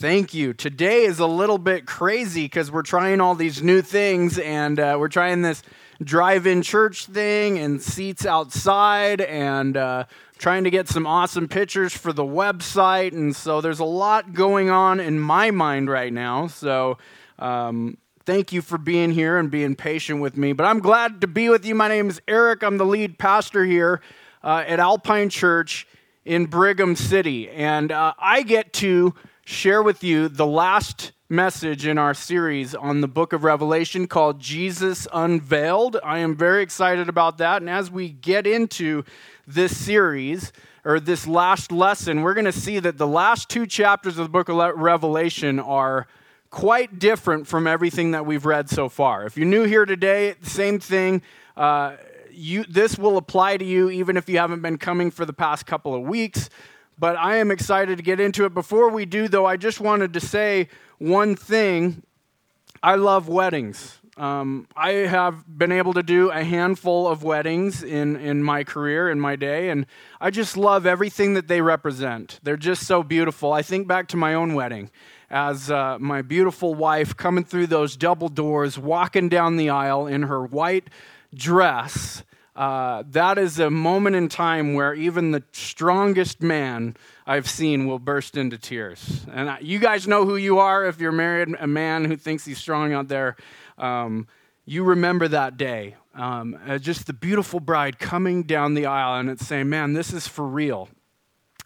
Thank you. Today is a little bit crazy because we're trying all these new things and uh, we're trying this drive in church thing and seats outside and uh, trying to get some awesome pictures for the website. And so there's a lot going on in my mind right now. So um, thank you for being here and being patient with me. But I'm glad to be with you. My name is Eric, I'm the lead pastor here uh, at Alpine Church in Brigham City. And uh, I get to share with you the last message in our series on the book of Revelation called Jesus Unveiled. I am very excited about that. And as we get into this series, or this last lesson, we're going to see that the last two chapters of the book of Revelation are quite different from everything that we've read so far. If you're new here today, same thing. Uh, you, this will apply to you even if you haven't been coming for the past couple of weeks but I am excited to get into it. Before we do, though, I just wanted to say one thing. I love weddings. Um, I have been able to do a handful of weddings in, in my career, in my day, and I just love everything that they represent. They're just so beautiful. I think back to my own wedding as uh, my beautiful wife coming through those double doors, walking down the aisle in her white dress uh, that is a moment in time where even the strongest man I've seen will burst into tears. And I, you guys know who you are if you're married, a man who thinks he's strong out there. Um, you remember that day. Um, uh, just the beautiful bride coming down the aisle and it's saying, Man, this is for real.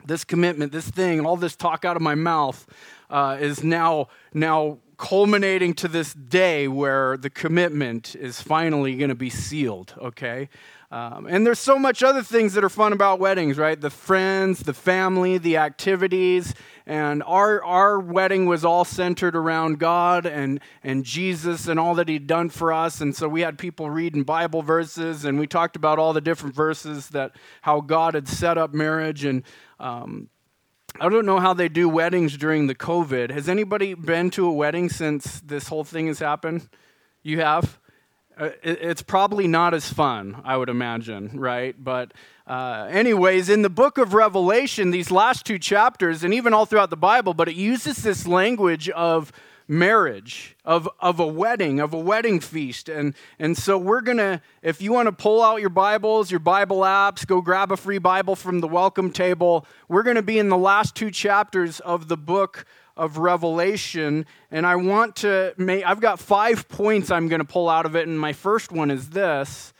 This commitment, this thing, all this talk out of my mouth uh, is now, now culminating to this day where the commitment is finally going to be sealed, okay? Um, and there's so much other things that are fun about weddings, right? The friends, the family, the activities. And our, our wedding was all centered around God and, and Jesus and all that He'd done for us. And so we had people reading Bible verses, and we talked about all the different verses that how God had set up marriage. And um, I don't know how they do weddings during the COVID. Has anybody been to a wedding since this whole thing has happened? You have? Uh, it's probably not as fun, I would imagine, right? But, uh, anyways, in the book of Revelation, these last two chapters, and even all throughout the Bible, but it uses this language of marriage, of, of a wedding, of a wedding feast. And, and so we're going to, if you want to pull out your Bibles, your Bible apps, go grab a free Bible from the welcome table. We're going to be in the last two chapters of the book of Revelation. And I want to make, I've got five points I'm going to pull out of it. And my first one is this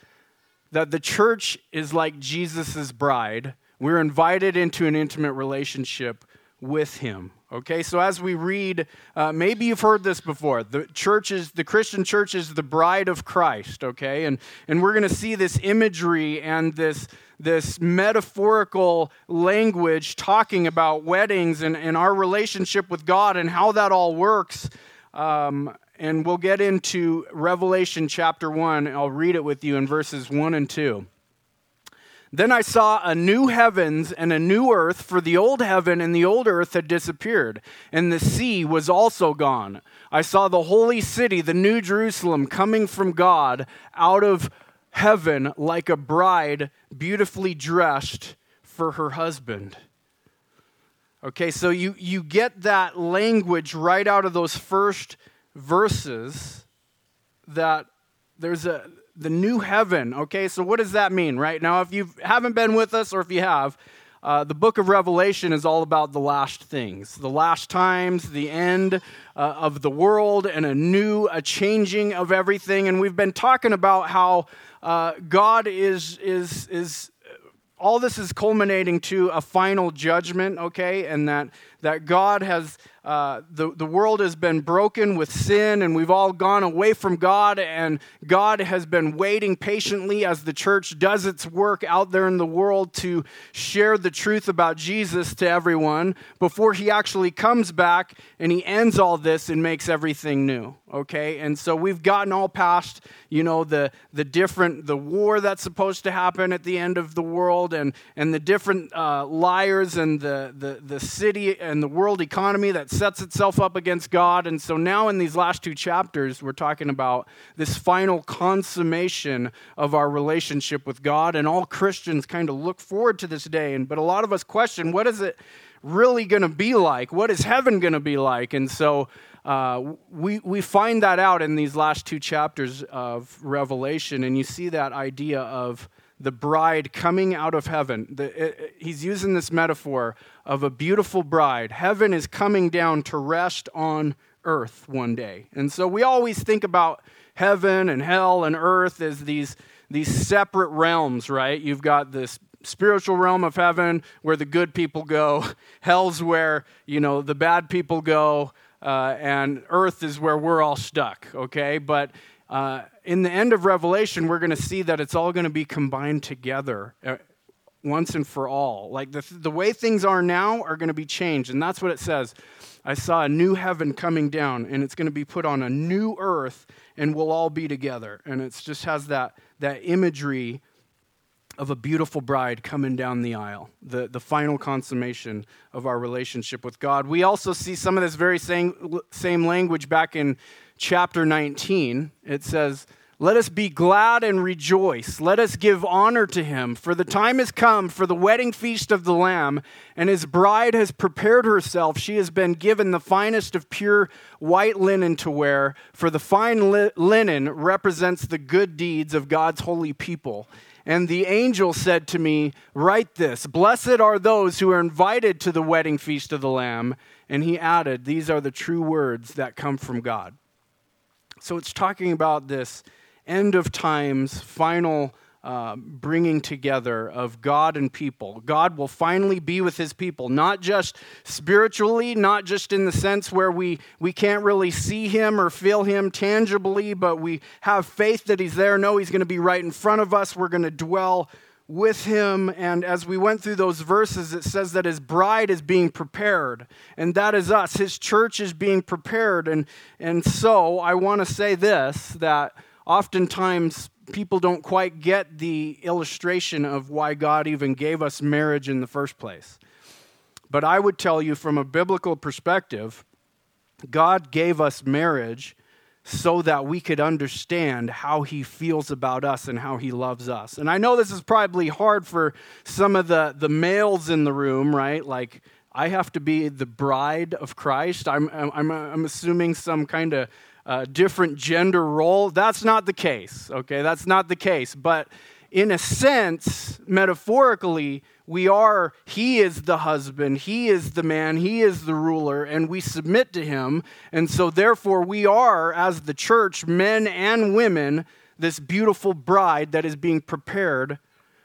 that the church is like Jesus' bride. We're invited into an intimate relationship with him. Okay, so as we read, uh, maybe you've heard this before. The church is the Christian church is the bride of Christ. Okay, and and we're going to see this imagery and this this metaphorical language talking about weddings and, and our relationship with God and how that all works. Um, and we'll get into Revelation chapter 1. I'll read it with you in verses 1 and 2. Then I saw a new heavens and a new earth, for the old heaven and the old earth had disappeared, and the sea was also gone. I saw the holy city, the new Jerusalem, coming from God out of heaven like a bride beautifully dressed for her husband. Okay, so you, you get that language right out of those first verses that there's a the new heaven. Okay, so what does that mean, right? Now, if you haven't been with us or if you have, uh, the book of Revelation is all about the last things, the last times, the end uh, of the world, and a new, a changing of everything. And we've been talking about how uh, God is, is, is, all this is culminating to a final judgment, okay? And that, that God has uh, the, the world has been broken with sin, and we've all gone away from God, and God has been waiting patiently as the church does its work out there in the world to share the truth about Jesus to everyone before he actually comes back and he ends all this and makes everything new. Okay? And so we've gotten all past, you know, the, the different, the war that's supposed to happen at the end of the world and, and the different uh, liars and the, the, the city and the world economy that sets itself up against God. And so now in these last two chapters, we're talking about this final consummation of our relationship with God. And all Christians kind of look forward to this day. And, but a lot of us question what is it really going to be like? What is heaven going to be like? And so uh, we, we find that out in these last two chapters of Revelation, and you see that idea of the bride coming out of heaven. The, it, it, he's using this metaphor of a beautiful bride. Heaven is coming down to rest on earth one day. And so we always think about heaven and hell and earth as these, these separate realms, right? You've got this spiritual realm of heaven where the good people go, hell's where, you know, the bad people go uh, and earth is where we're all stuck, okay? But uh, in the end of Revelation, we're going to see that it's all going to be combined together uh, once and for all. Like the, the way things are now are going to be changed. And that's what it says. I saw a new heaven coming down, and it's going to be put on a new earth, and we'll all be together. And it just has that, that imagery of a beautiful bride coming down the aisle, the, the final consummation of our relationship with God. We also see some of this very same, same language back in chapter 19. It says, Let us be glad and rejoice. Let us give honor to him, for the time has come for the wedding feast of the Lamb, and his bride has prepared herself. She has been given the finest of pure white linen to wear, for the fine li- linen represents the good deeds of God's holy people. And the angel said to me, Write this Blessed are those who are invited to the wedding feast of the Lamb. And he added, These are the true words that come from God. So it's talking about this end of times, final uh, bringing together of God and people. God will finally be with his people, not just spiritually, not just in the sense where we, we can't really see him or feel him tangibly, but we have faith that he's there. No, he's going to be right in front of us. We're going to dwell with him. And as we went through those verses, it says that his bride is being prepared, and that is us. His church is being prepared. And, and so I want to say this that oftentimes people don't quite get the illustration of why God even gave us marriage in the first place. But I would tell you from a biblical perspective, God gave us marriage so that we could understand how he feels about us and how he loves us. And I know this is probably hard for some of the, the males in the room, right? Like, I have to be the bride of Christ. I'm, I'm, I'm assuming some kind of uh, different gender role. That's not the case, okay? That's not the case. But in a sense, metaphorically, we are, he is the husband, he is the man, he is the ruler, and we submit to him. And so, therefore, we are, as the church, men and women, this beautiful bride that is being prepared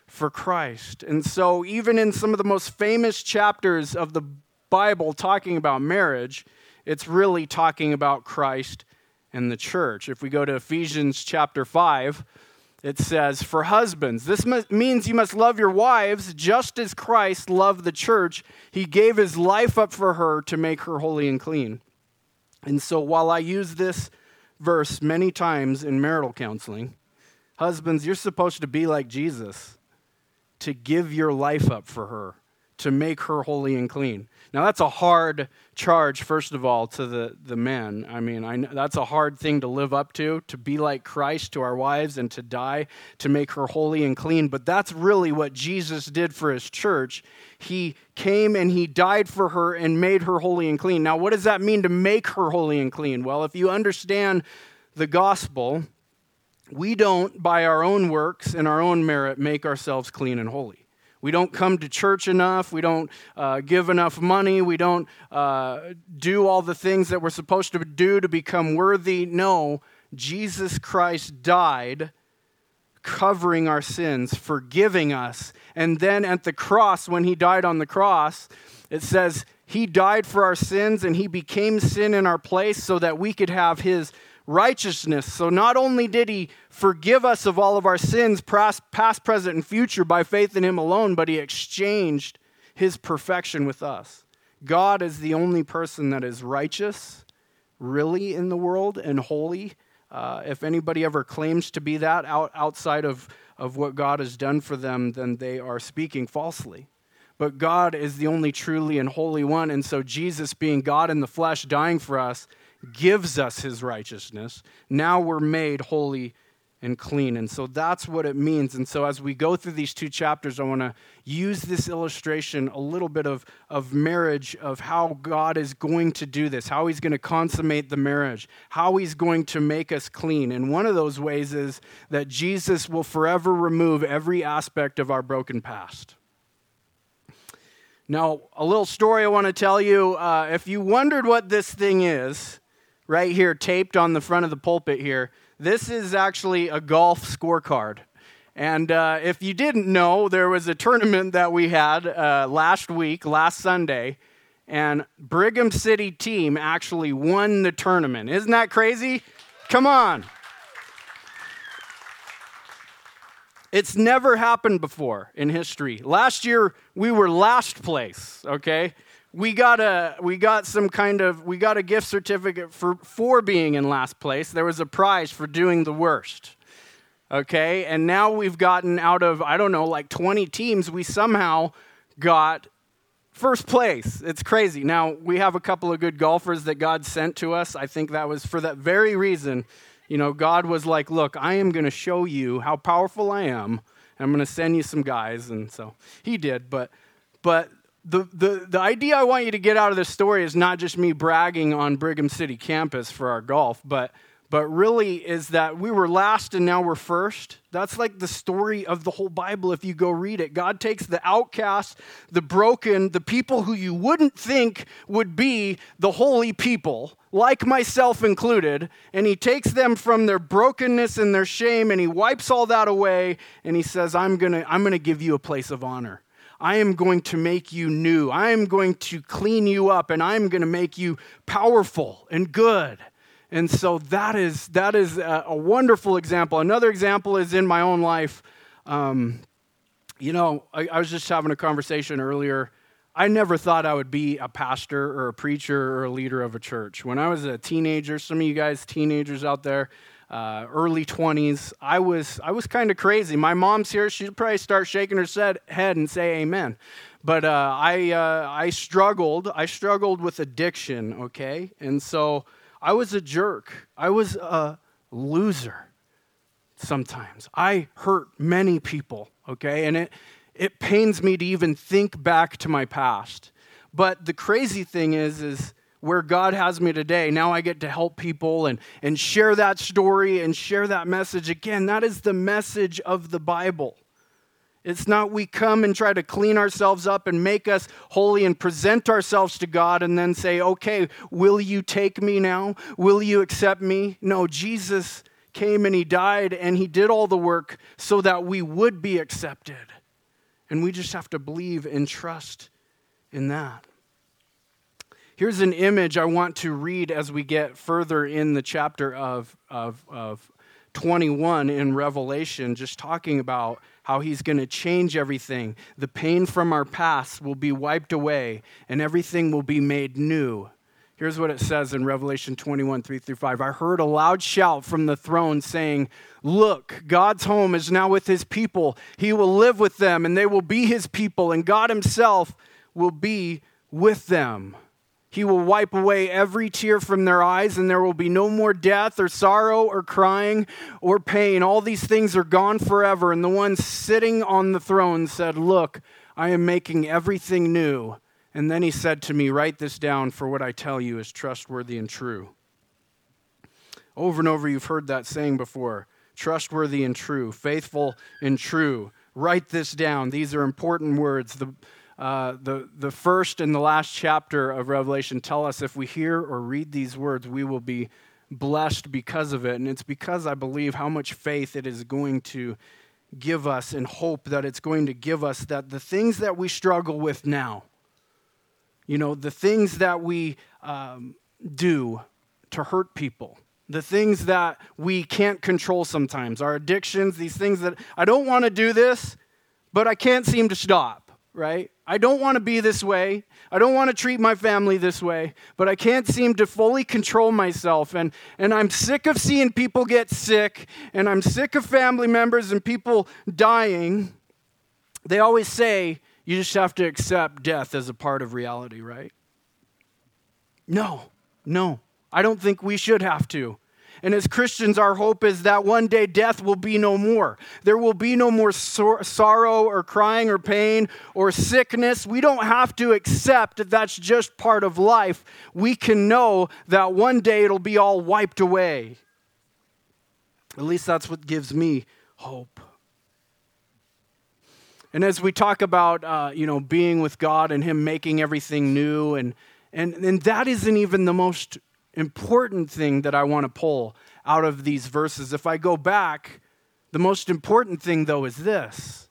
for Christ. And so, even in some of the most famous chapters of the Bible talking about marriage, it's really talking about Christ and the church. If we go to Ephesians chapter 5, it says, For husbands, this means you must love your wives just as Christ loved the church. He gave his life up for her to make her holy and clean. And so while I use this verse many times in marital counseling, husbands, you're supposed to be like Jesus, to give your life up for her, to make her holy and clean. Now, that's a hard charge, first of all, to the, the men. I mean, I, that's a hard thing to live up to, to be like Christ to our wives and to die, to make her holy and clean. But that's really what Jesus did for his church. He came and he died for her and made her holy and clean. Now, what does that mean to make her holy and clean? Well, if you understand the gospel, we don't, by our own works and our own merit, make ourselves clean and holy. We don't come to church enough. We don't uh, give enough money. We don't uh, do all the things that we're supposed to do to become worthy. No, Jesus Christ died covering our sins, forgiving us. And then at the cross, when he died on the cross, it says he died for our sins and he became sin in our place so that we could have his righteousness. So not only did he forgive us of all of our sins, past, present, and future, by faith in him alone, but he exchanged his perfection with us. God is the only person that is righteous, really, in the world and holy. Uh, if anybody ever claims to be that out, outside of, of what God has done for them, then they are speaking falsely. But God is the only truly and holy one. And so, Jesus, being God in the flesh, dying for us, gives us his righteousness. Now we're made holy and clean. And so that's what it means. And so as we go through these two chapters, I want to use this illustration a little bit of, of marriage, of how God is going to do this, how he's going to consummate the marriage, how he's going to make us clean. And one of those ways is that Jesus will forever remove every aspect of our broken past. Now, a little story I want to tell you. Uh, if you wondered what this thing is, right here, taped on the front of the pulpit here, this is actually a golf scorecard. And uh, if you didn't know, there was a tournament that we had uh, last week, last Sunday, and Brigham City team actually won the tournament. Isn't that crazy? Come on. It's never happened before in history. Last year, we were last place, okay? We got a we got some kind of we got a gift certificate for for being in last place. There was a prize for doing the worst. Okay? And now we've gotten out of i don't know like 20 teams we somehow got first place. It's crazy. Now we have a couple of good golfers that god sent to us. I think that was for that very reason. You know god was like look i am going to show you how powerful i am i'm going to send you some guys. And so he did but but the, the, the idea I want you to get out of this story is not just me bragging on Brigham City campus for our golf, but, but really is that we were last and now we're first. That's like the story of the whole Bible if you go read it. God takes the outcast, the broken, the people who you wouldn't think would be the holy people, like myself included, and He takes them from their brokenness and their shame and He wipes all that away and He says, I'm going to I'm going to give you a place of honor. I am going to make you new. I am going to clean you up and I'm going to make you powerful and good. And so that is, that is a, a wonderful example. Another example is in my own life. Um, you know, I, I was just having a conversation earlier. I never thought I would be a pastor or a preacher or a leader of a church. When I was a teenager, some of you guys, teenagers out there, uh, early 20s, I was, I was kind of crazy. My mom's here. She'd probably start shaking her head and say amen. But uh, I, uh, I struggled. I struggled with addiction, okay? And so I was a jerk. I was a loser sometimes. I hurt many people, okay? And it, it pains me to even think back to my past. But the crazy thing is, is where God has me today. Now I get to help people and, and share that story and share that message. Again, that is the message of the Bible. It's not we come and try to clean ourselves up and make us holy and present ourselves to God and then say, okay, will you take me now? Will you accept me? No, Jesus came and he died and he did all the work so that we would be accepted. And we just have to believe and trust in that. Here's an image I want to read as we get further in the chapter of, of, of 21 in Revelation, just talking about how he's going to change everything. The pain from our past will be wiped away, and everything will be made new. Here's what it says in Revelation 21 3 through 5. I heard a loud shout from the throne saying, Look, God's home is now with his people. He will live with them, and they will be his people, and God himself will be with them. He will wipe away every tear from their eyes, and there will be no more death or sorrow or crying or pain. All these things are gone forever. And the one sitting on the throne said, Look, I am making everything new. And then he said to me, Write this down, for what I tell you is trustworthy and true. Over and over, you've heard that saying before trustworthy and true, faithful and true. Write this down. These are important words. The, uh, the, the first and the last chapter of Revelation tell us if we hear or read these words, we will be blessed because of it. And it's because I believe how much faith it is going to give us and hope that it's going to give us that the things that we struggle with now, you know, the things that we um, do to hurt people, the things that we can't control sometimes, our addictions, these things that I don't want to do this, but I can't seem to stop, right? I don't want to be this way. I don't want to treat my family this way, but I can't seem to fully control myself. And, and I'm sick of seeing people get sick, and I'm sick of family members and people dying. They always say you just have to accept death as a part of reality, right? No, no. I don't think we should have to. And as Christians, our hope is that one day death will be no more. There will be no more sor- sorrow or crying or pain or sickness. We don't have to accept that that's just part of life. We can know that one day it'll be all wiped away. At least that's what gives me hope. And as we talk about, uh, you know, being with God and Him making everything new, and, and, and that isn't even the most important thing that I want to pull out of these verses. If I go back, the most important thing, though, is this.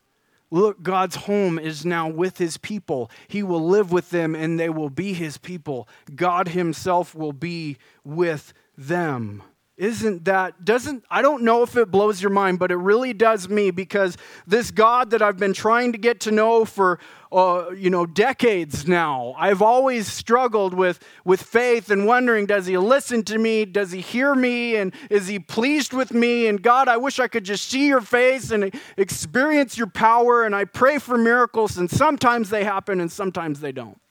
Look, God's home is now with his people. He will live with them and they will be his people. God himself will be with them. Isn't that, doesn't, I don't know if it blows your mind, but it really does me because this God that I've been trying to get to know for, uh, you know, decades now, I've always struggled with, with faith and wondering, does he listen to me? Does he hear me? And is he pleased with me? And God, I wish I could just see your face and experience your power. And I pray for miracles, and sometimes they happen and sometimes they don't.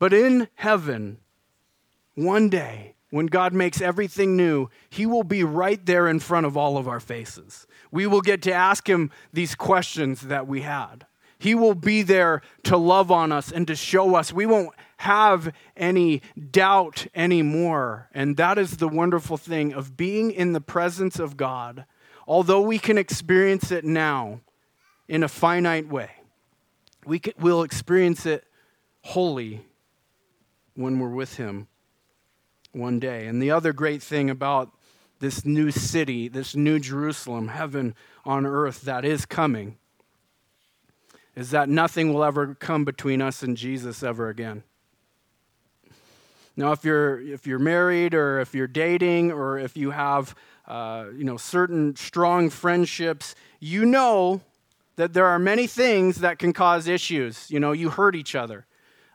But in heaven, one day, when God makes everything new, He will be right there in front of all of our faces. We will get to ask Him these questions that we had. He will be there to love on us and to show us. We won't have any doubt anymore. And that is the wonderful thing of being in the presence of God. Although we can experience it now in a finite way, we will experience it wholly when we're with Him one day. And the other great thing about this new city, this new Jerusalem, heaven on earth that is coming, is that nothing will ever come between us and Jesus ever again. Now, if you're if you're married or if you're dating or if you have uh, you know certain strong friendships, you know that there are many things that can cause issues. You know, you hurt each other.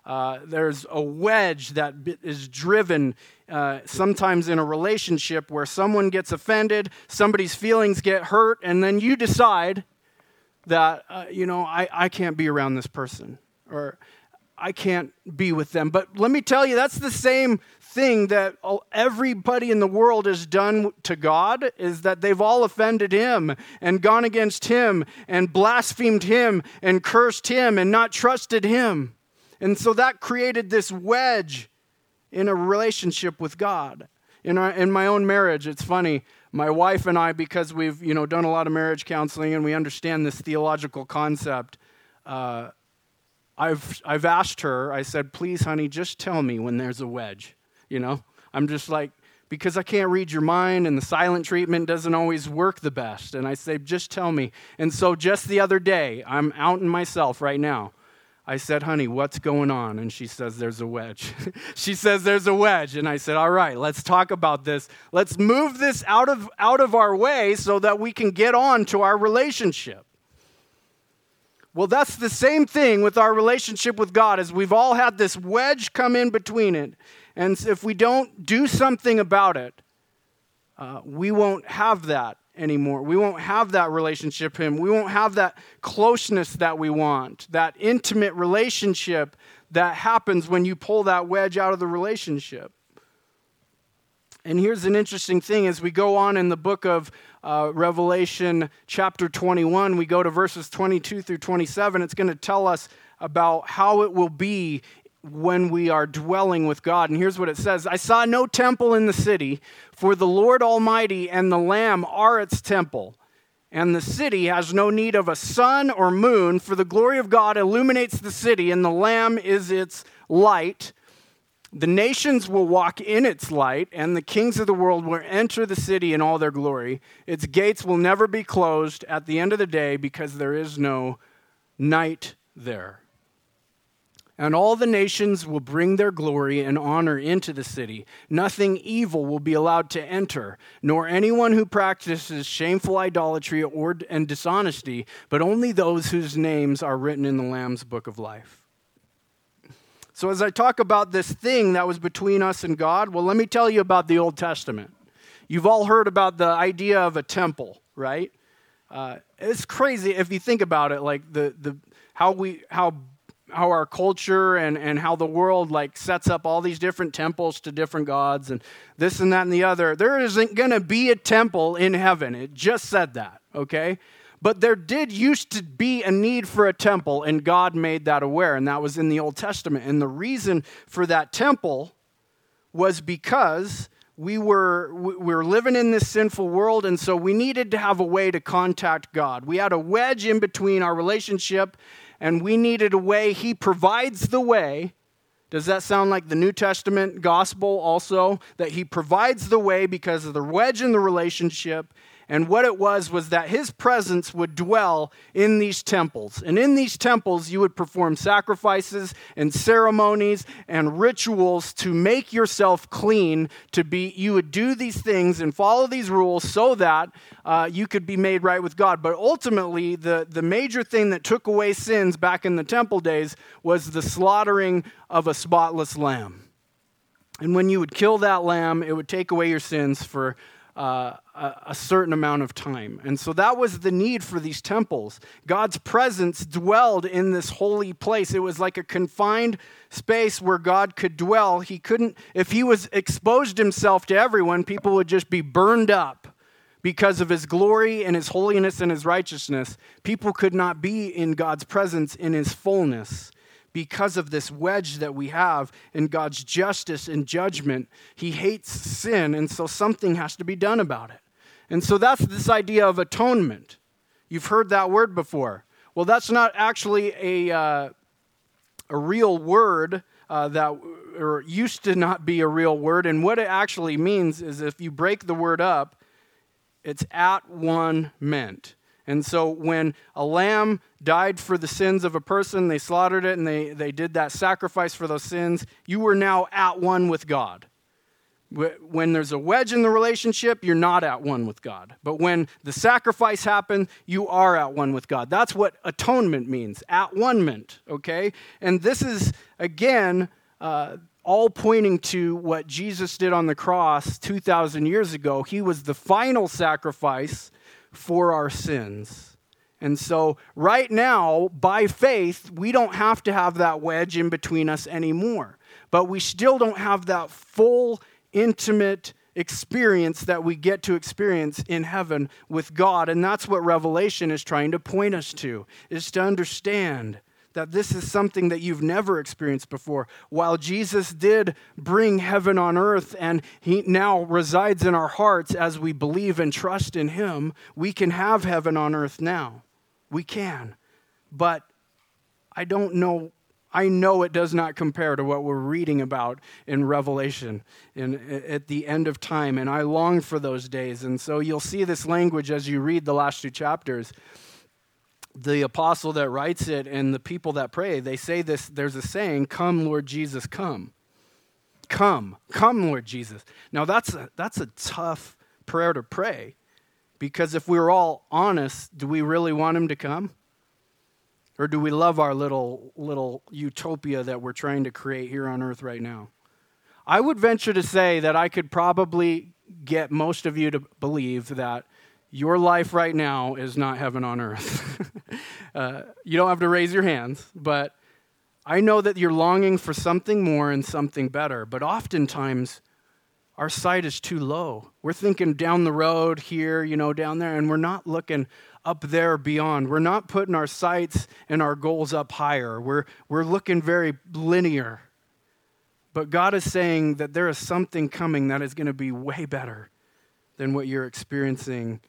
Uh, there's a wedge that is driven uh, sometimes in a relationship where someone gets offended, somebody's feelings get hurt, and then you decide that, uh, you know, I, I can't be around this person or I can't be with them. But let me tell you, that's the same thing that everybody in the world has done to God is that they've all offended him and gone against him and blasphemed him and cursed him and not trusted him. And so that created this wedge in a relationship with God. In, our, in my own marriage, it's funny. My wife and I, because we've you know done a lot of marriage counseling and we understand this theological concept, uh, I've I've asked her. I said, "Please, honey, just tell me when there's a wedge." You know, I'm just like because I can't read your mind and the silent treatment doesn't always work the best. And I say, just tell me. And so just the other day, I'm out in myself right now. I said, honey, what's going on? And she says, there's a wedge. she says, there's a wedge. And I said, all right, let's talk about this. Let's move this out of, out of our way so that we can get on to our relationship. Well, that's the same thing with our relationship with God, as we've all had this wedge come in between it. And if we don't do something about it, uh, we won't have that anymore. We won't have that relationship him. We won't have that closeness that we want, that intimate relationship that happens when you pull that wedge out of the relationship. And here's an interesting thing as we go on in the book of uh, Revelation, chapter 21, we go to verses 22 through 27. It's going to tell us about how it will be when we are dwelling with God. And here's what it says I saw no temple in the city, for the Lord Almighty and the Lamb are its temple. And the city has no need of a sun or moon, for the glory of God illuminates the city, and the Lamb is its light. The nations will walk in its light, and the kings of the world will enter the city in all their glory. Its gates will never be closed at the end of the day, because there is no night there. And all the nations will bring their glory and honor into the city. Nothing evil will be allowed to enter, nor anyone who practices shameful idolatry or, and dishonesty, but only those whose names are written in the Lamb's book of life. So, as I talk about this thing that was between us and God, well, let me tell you about the Old Testament. You've all heard about the idea of a temple, right? Uh, it's crazy if you think about it, like the, the, how, we, how how our culture and, and how the world like sets up all these different temples to different gods and this and that and the other. There isn't going to be a temple in heaven. It just said that, okay? But there did used to be a need for a temple, and God made that aware, and that was in the Old Testament. And the reason for that temple was because we were we were living in this sinful world and so we needed to have a way to contact God. We had a wedge in between our relationship and we needed a way he provides the way. Does that sound like the New Testament gospel also that he provides the way because of the wedge in the relationship and what it was was that his presence would dwell in these temples. And in these temples, you would perform sacrifices and ceremonies and rituals to make yourself clean. To be, you would do these things and follow these rules so that uh, you could be made right with God. But ultimately, the, the major thing that took away sins back in the temple days was the slaughtering of a spotless lamb. And when you would kill that lamb, it would take away your sins for uh, a, certain amount of time. And so that was the need for these temples. God's presence dwelled in this holy place. It was like a confined space where God could dwell. He couldn't, if he was exposed himself to everyone, people would just be burned up because of his glory and his holiness and his righteousness. People could not be in God's presence in his fullness because of this wedge that we have in God's justice and judgment. He hates sin, and so something has to be done about it. And so that's this idea of atonement. You've heard that word before. Well, that's not actually a, uh, a real word uh, that or used to not be a real word. And what it actually means is if you break the word up, it's at one meant. And so when a lamb died for the sins of a person, they slaughtered it and they, they did that sacrifice for those sins, you were now at one with God. When there's a wedge in the relationship, you're not at one with God. But when the sacrifice happened, you are at one with God. That's what atonement means, at one meant, okay? And this is, again, uh, all pointing to what Jesus did on the cross 2,000 years ago. He was the final sacrifice for our sins. And so, right now, by faith, we don't have to have that wedge in between us anymore. But we still don't have that full, intimate experience that we get to experience in heaven with God. And that's what Revelation is trying to point us to, is to understand that this is something that you've never experienced before. While Jesus did bring heaven on earth and he now resides in our hearts as we believe and trust in him, we can have heaven on earth now. We can. But I don't know I know it does not compare to what we're reading about in Revelation in, at the end of time, and I long for those days. And so you'll see this language as you read the last two chapters the apostle that writes it and the people that pray, they say this there's a saying, Come, Lord Jesus, come. Come, come, Lord Jesus. Now, that's a, that's a tough prayer to pray because if we were all honest, do we really want him to come? Or do we love our little, little utopia that we're trying to create here on earth right now? I would venture to say that I could probably get most of you to believe that your life right now is not heaven on earth. uh, you don't have to raise your hands, but I know that you're longing for something more and something better. But oftentimes, our sight is too low. We're thinking down the road here, you know, down there, and we're not looking up there beyond. We're not putting our sights and our goals up higher. We're, we're looking very linear. But God is saying that there is something coming that is going to be way better than what you're experiencing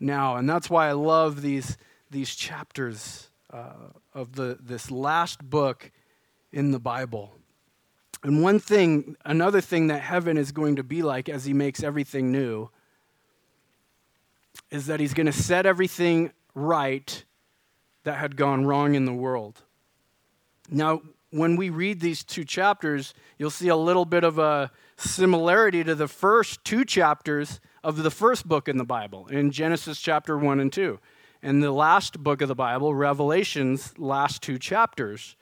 now. And that's why I love these, these chapters uh, of the, this last book in the Bible. And one thing, another thing that heaven is going to be like as he makes everything new is that he's going to set everything right that had gone wrong in the world. Now, when we read these two chapters, you'll see a little bit of a similarity to the first two chapters of the first book in the Bible, in Genesis chapter 1 and 2. And the last book of the Bible, Revelation's last two chapters,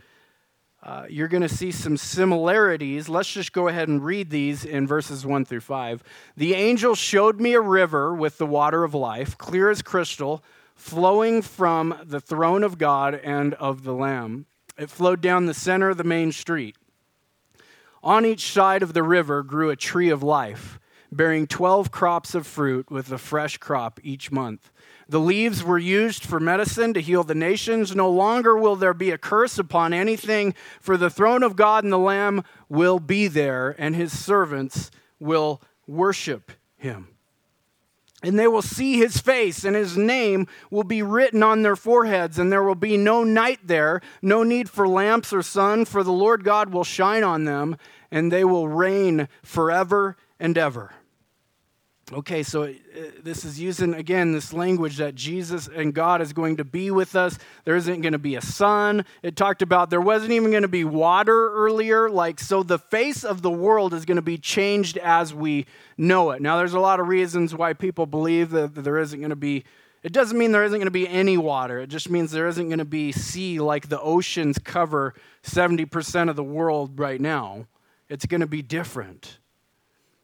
uh, you're going to see some similarities. Let's just go ahead and read these in verses 1 through 5. The angel showed me a river with the water of life, clear as crystal, flowing from the throne of God and of the Lamb. It flowed down the center of the main street. On each side of the river grew a tree of life, bearing 12 crops of fruit with a fresh crop each month. The leaves were used for medicine to heal the nations. No longer will there be a curse upon anything, for the throne of God and the Lamb will be there, and his servants will worship him. And they will see his face, and his name will be written on their foreheads, and there will be no night there, no need for lamps or sun, for the Lord God will shine on them, and they will reign forever and ever. Okay, so uh, this is using again this language that Jesus and God is going to be with us. There isn't going to be a sun. It talked about there wasn't even going to be water earlier. Like, so the face of the world is going to be changed as we know it. Now, there's a lot of reasons why people believe that there isn't going to be, it doesn't mean there isn't going to be any water. It just means there isn't going to be sea like the oceans cover 70% of the world right now. It's going to be different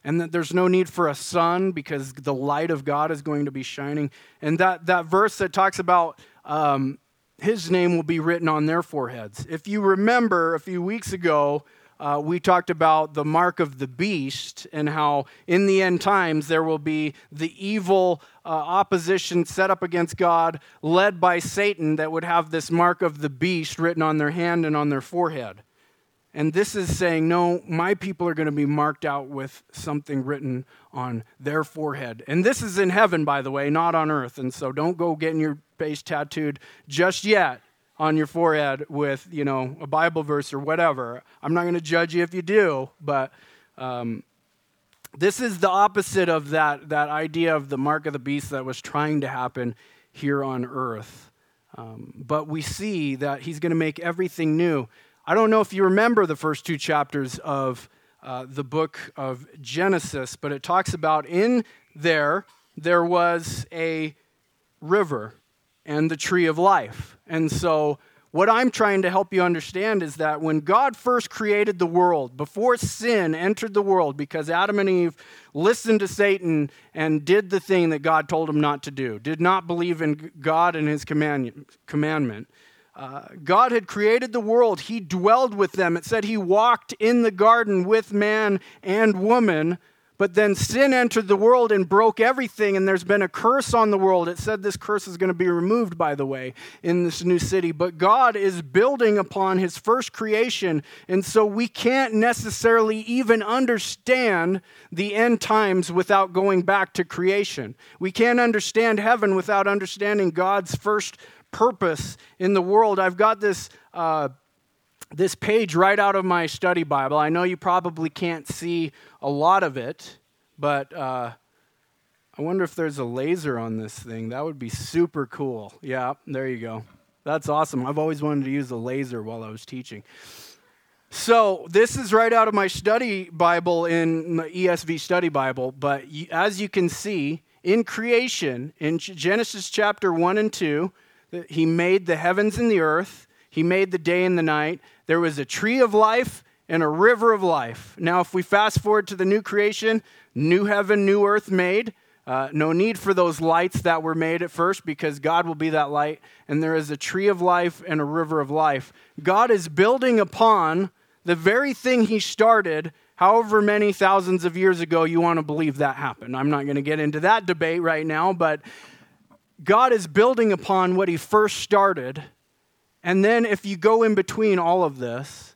and that there's no need for a sun because the light of God is going to be shining. And that, that verse that talks about um, his name will be written on their foreheads. If you remember a few weeks ago, uh, we talked about the mark of the beast and how in the end times there will be the evil uh, opposition set up against God, led by Satan, that would have this mark of the beast written on their hand and on their forehead. And this is saying, no, my people are going to be marked out with something written on their forehead. And this is in heaven, by the way, not on earth. And so don't go getting your face tattooed just yet on your forehead with, you know, a Bible verse or whatever. I'm not going to judge you if you do, but um, this is the opposite of that, that idea of the mark of the beast that was trying to happen here on earth. Um, but we see that he's going to make everything new. I don't know if you remember the first two chapters of uh, the book of Genesis, but it talks about in there, there was a river and the tree of life. And so, what I'm trying to help you understand is that when God first created the world, before sin entered the world, because Adam and Eve listened to Satan and did the thing that God told them not to do, did not believe in God and his command, commandment, uh, God had created the world. He dwelled with them. It said he walked in the garden with man and woman. But then sin entered the world and broke everything, and there's been a curse on the world. It said this curse is going to be removed, by the way, in this new city. But God is building upon his first creation, and so we can't necessarily even understand the end times without going back to creation. We can't understand heaven without understanding God's first purpose in the world. I've got this, uh, this page right out of my study Bible. I know you probably can't see a lot of it, but uh, I wonder if there's a laser on this thing. That would be super cool. Yeah, there you go. That's awesome. I've always wanted to use a laser while I was teaching. So, this is right out of my study Bible in the ESV study Bible, but as you can see, in creation, in Genesis chapter 1 and 2, he made the heavens and the earth, He made the day and the night. There was a tree of life and a river of life. Now, if we fast forward to the new creation, new heaven, new earth made. Uh, no need for those lights that were made at first because God will be that light. And there is a tree of life and a river of life. God is building upon the very thing He started however many thousands of years ago you want to believe that happened. I'm not going to get into that debate right now, but God is building upon what he first started. And then if you go in between all of this,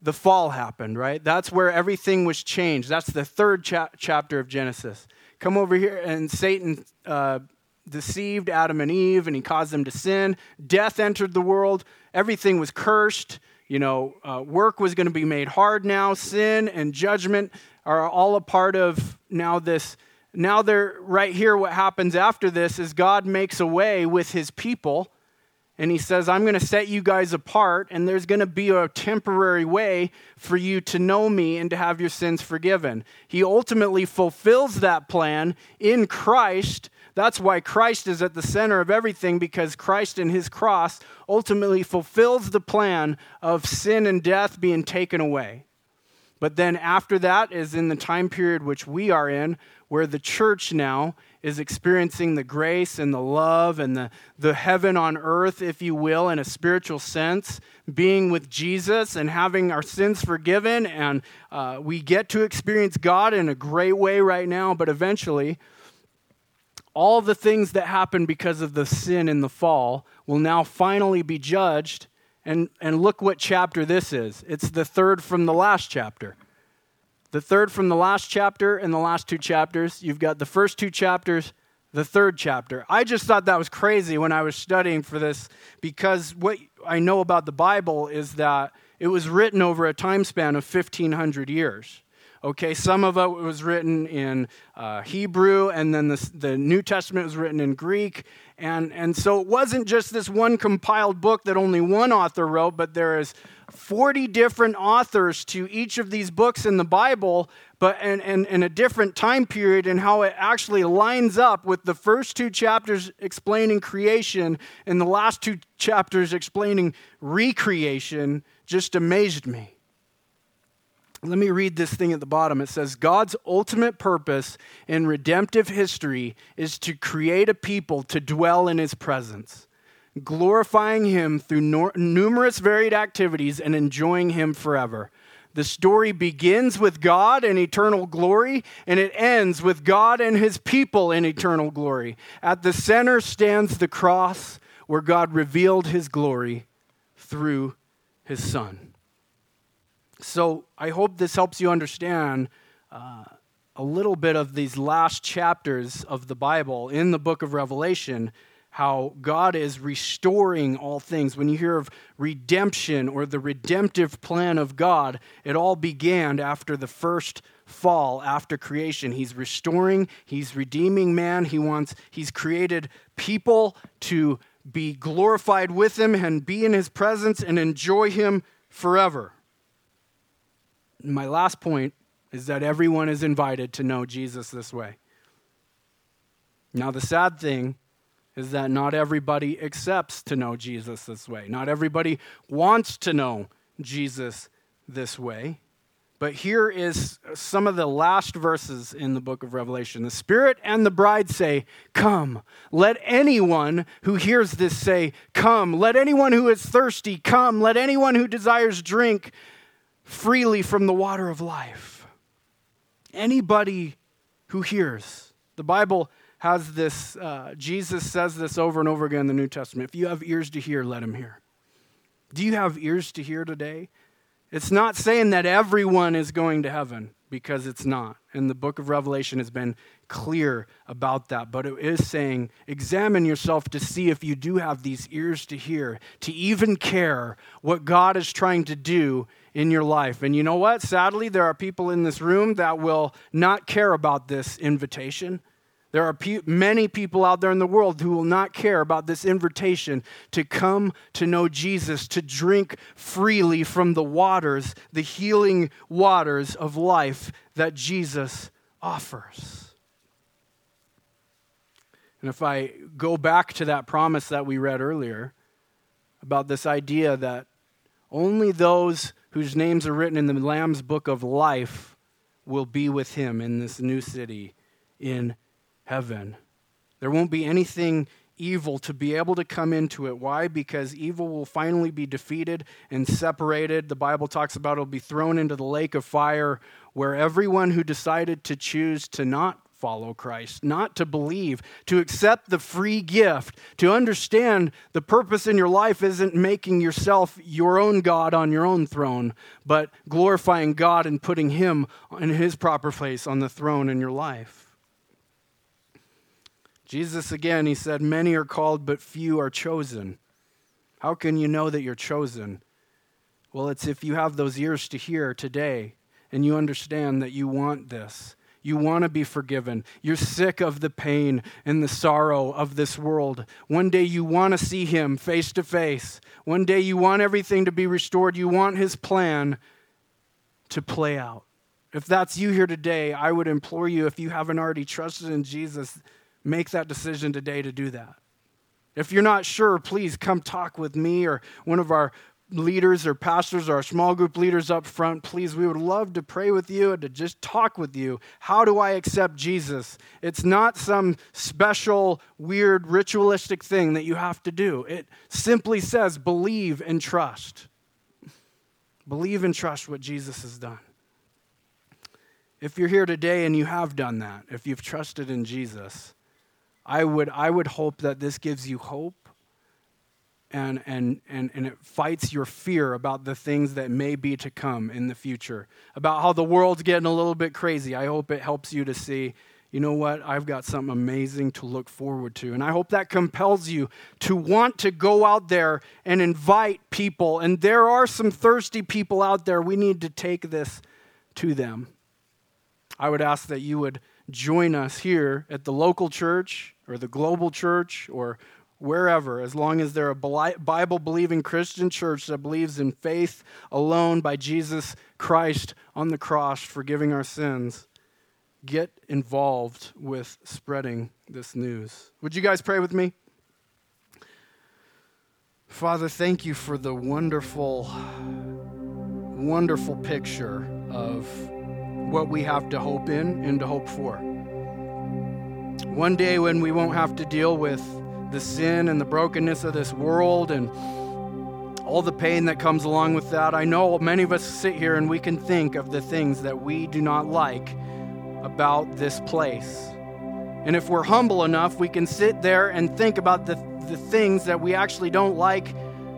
the fall happened, right? That's where everything was changed. That's the third cha- chapter of Genesis. Come over here, and Satan uh, deceived Adam and Eve, and he caused them to sin. Death entered the world. Everything was cursed. You know, uh, work was going to be made hard now. Sin and judgment are all a part of now this now they're right here what happens after this is god makes a way with his people and he says i'm going to set you guys apart and there's going to be a temporary way for you to know me and to have your sins forgiven. He ultimately fulfills that plan in christ. That's why christ is at the center of everything because christ and his cross ultimately fulfills the plan of sin and death being taken away But then after that is in the time period which we are in, where the church now is experiencing the grace and the love and the, the heaven on earth, if you will, in a spiritual sense, being with Jesus and having our sins forgiven. And uh, we get to experience God in a great way right now, but eventually, all the things that happen because of the sin in the fall will now finally be judged. And, and look what chapter this is. It's the third from the last chapter. The third from the last chapter and the last two chapters. You've got the first two chapters, the third chapter. I just thought that was crazy when I was studying for this because what I know about the Bible is that it was written over a time span of 1,500 years. Okay, some of it was written in uh, Hebrew, and then the, the New Testament was written in Greek. And, and so it wasn't just this one compiled book that only one author wrote, but there is 40 different authors to each of these books in the Bible, but in, in, in a different time period, and how it actually lines up with the first two chapters explaining creation and the last two chapters explaining recreation just amazed me. Let me read this thing at the bottom. It says God's ultimate purpose in redemptive history is to create a people to dwell in his presence, glorifying him through no- numerous varied activities and enjoying him forever. The story begins with God in eternal glory, and it ends with God and his people in eternal glory. At the center stands the cross where God revealed his glory through his Son. So I hope this helps you understand uh, a little bit of these last chapters of the Bible in the book of Revelation, how God is restoring all things. When you hear of redemption or the redemptive plan of God, it all began after the first fall, after creation. He's restoring, he's redeeming man. He wants, he's created people to be glorified with him and be in his presence and enjoy him forever my last point is that everyone is invited to know Jesus this way. Now, the sad thing is that not everybody accepts to know Jesus this way. Not everybody wants to know Jesus this way. But here is some of the last verses in the book of Revelation. The Spirit and the bride say, Come. Let anyone who hears this say, Come. Let anyone who is thirsty come. Let anyone who desires drink freely from the water of life. Anybody who hears, the Bible has this, uh, Jesus says this over and over again in the New Testament. If you have ears to hear, let him hear. Do you have ears to hear today? It's not saying that everyone is going to heaven because it's not. And the book of Revelation has been clear about that. But it is saying, examine yourself to see if you do have these ears to hear, to even care what God is trying to do in your life. And you know what? Sadly, there are people in this room that will not care about this invitation. There are pe- many people out there in the world who will not care about this invitation to come to know Jesus, to drink freely from the waters, the healing waters of life that Jesus offers. And if I go back to that promise that we read earlier about this idea that only those whose names are written in the Lamb's book of life will be with him in this new city in heaven. There won't be anything evil to be able to come into it. Why? Because evil will finally be defeated and separated. The Bible talks about it'll be thrown into the lake of fire where everyone who decided to choose to not follow Christ, not to believe, to accept the free gift, to understand the purpose in your life isn't making yourself your own God on your own throne, but glorifying God and putting Him in His proper place on the throne in your life. Jesus, again, he said, Many are called, but few are chosen. How can you know that you're chosen? Well, it's if you have those ears to hear today and you understand that you want this. You want to be forgiven. You're sick of the pain and the sorrow of this world. One day you want to see Him face to face. One day you want everything to be restored. You want His plan to play out. If that's you here today, I would implore you, if you haven't already trusted in Jesus, make that decision today to do that. If you're not sure, please come talk with me or one of our leaders or pastors or our small group leaders up front, please, we would love to pray with you and to just talk with you. How do I accept Jesus? It's not some special, weird, ritualistic thing that you have to do. It simply says believe and trust. Believe and trust what Jesus has done. If you're here today and you have done that, if you've trusted in Jesus, I would, I would hope that this gives you hope and, and, and, and it fights your fear about the things that may be to come in the future, about how the world's getting a little bit crazy. I hope it helps you to see, you know what, I've got something amazing to look forward to. And I hope that compels you to want to go out there and invite people. And there are some thirsty people out there. We need to take this to them. I would ask that you would join us here at the local church or the global church or wherever, as long as they're a Bible believing Christian church that believes in faith alone by Jesus Christ on the cross, forgiving our sins, get involved with spreading this news. Would you guys pray with me? Father, thank you for the wonderful, wonderful picture of what we have to hope in and to hope for. One day when we won't have to deal with the sin and the brokenness of this world and all the pain that comes along with that. I know many of us sit here and we can think of the things that we do not like about this place. And if we're humble enough, we can sit there and think about the, the things that we actually don't like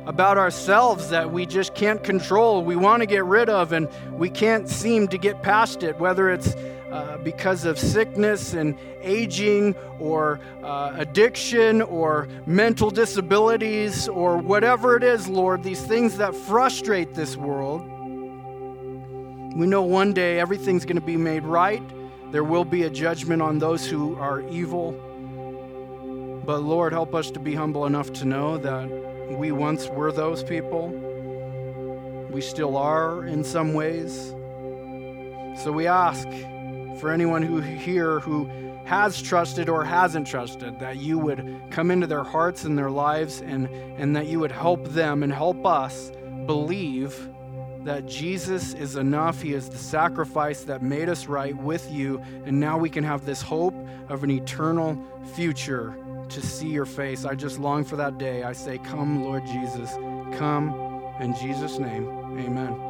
about ourselves that we just can't control, we want to get rid of, and we can't seem to get past it, whether it's uh, because of sickness and aging or uh, addiction or mental disabilities or whatever it is, Lord, these things that frustrate this world. We know one day everything's going to be made right. There will be a judgment on those who are evil. But Lord, help us to be humble enough to know that we once were those people. We still are in some ways. So we ask for anyone who here who has trusted or hasn't trusted, that you would come into their hearts and their lives and, and that you would help them and help us believe that Jesus is enough. He is the sacrifice that made us right with you. And now we can have this hope of an eternal future to see your face. I just long for that day. I say, Come, Lord Jesus. Come in Jesus' name. Amen.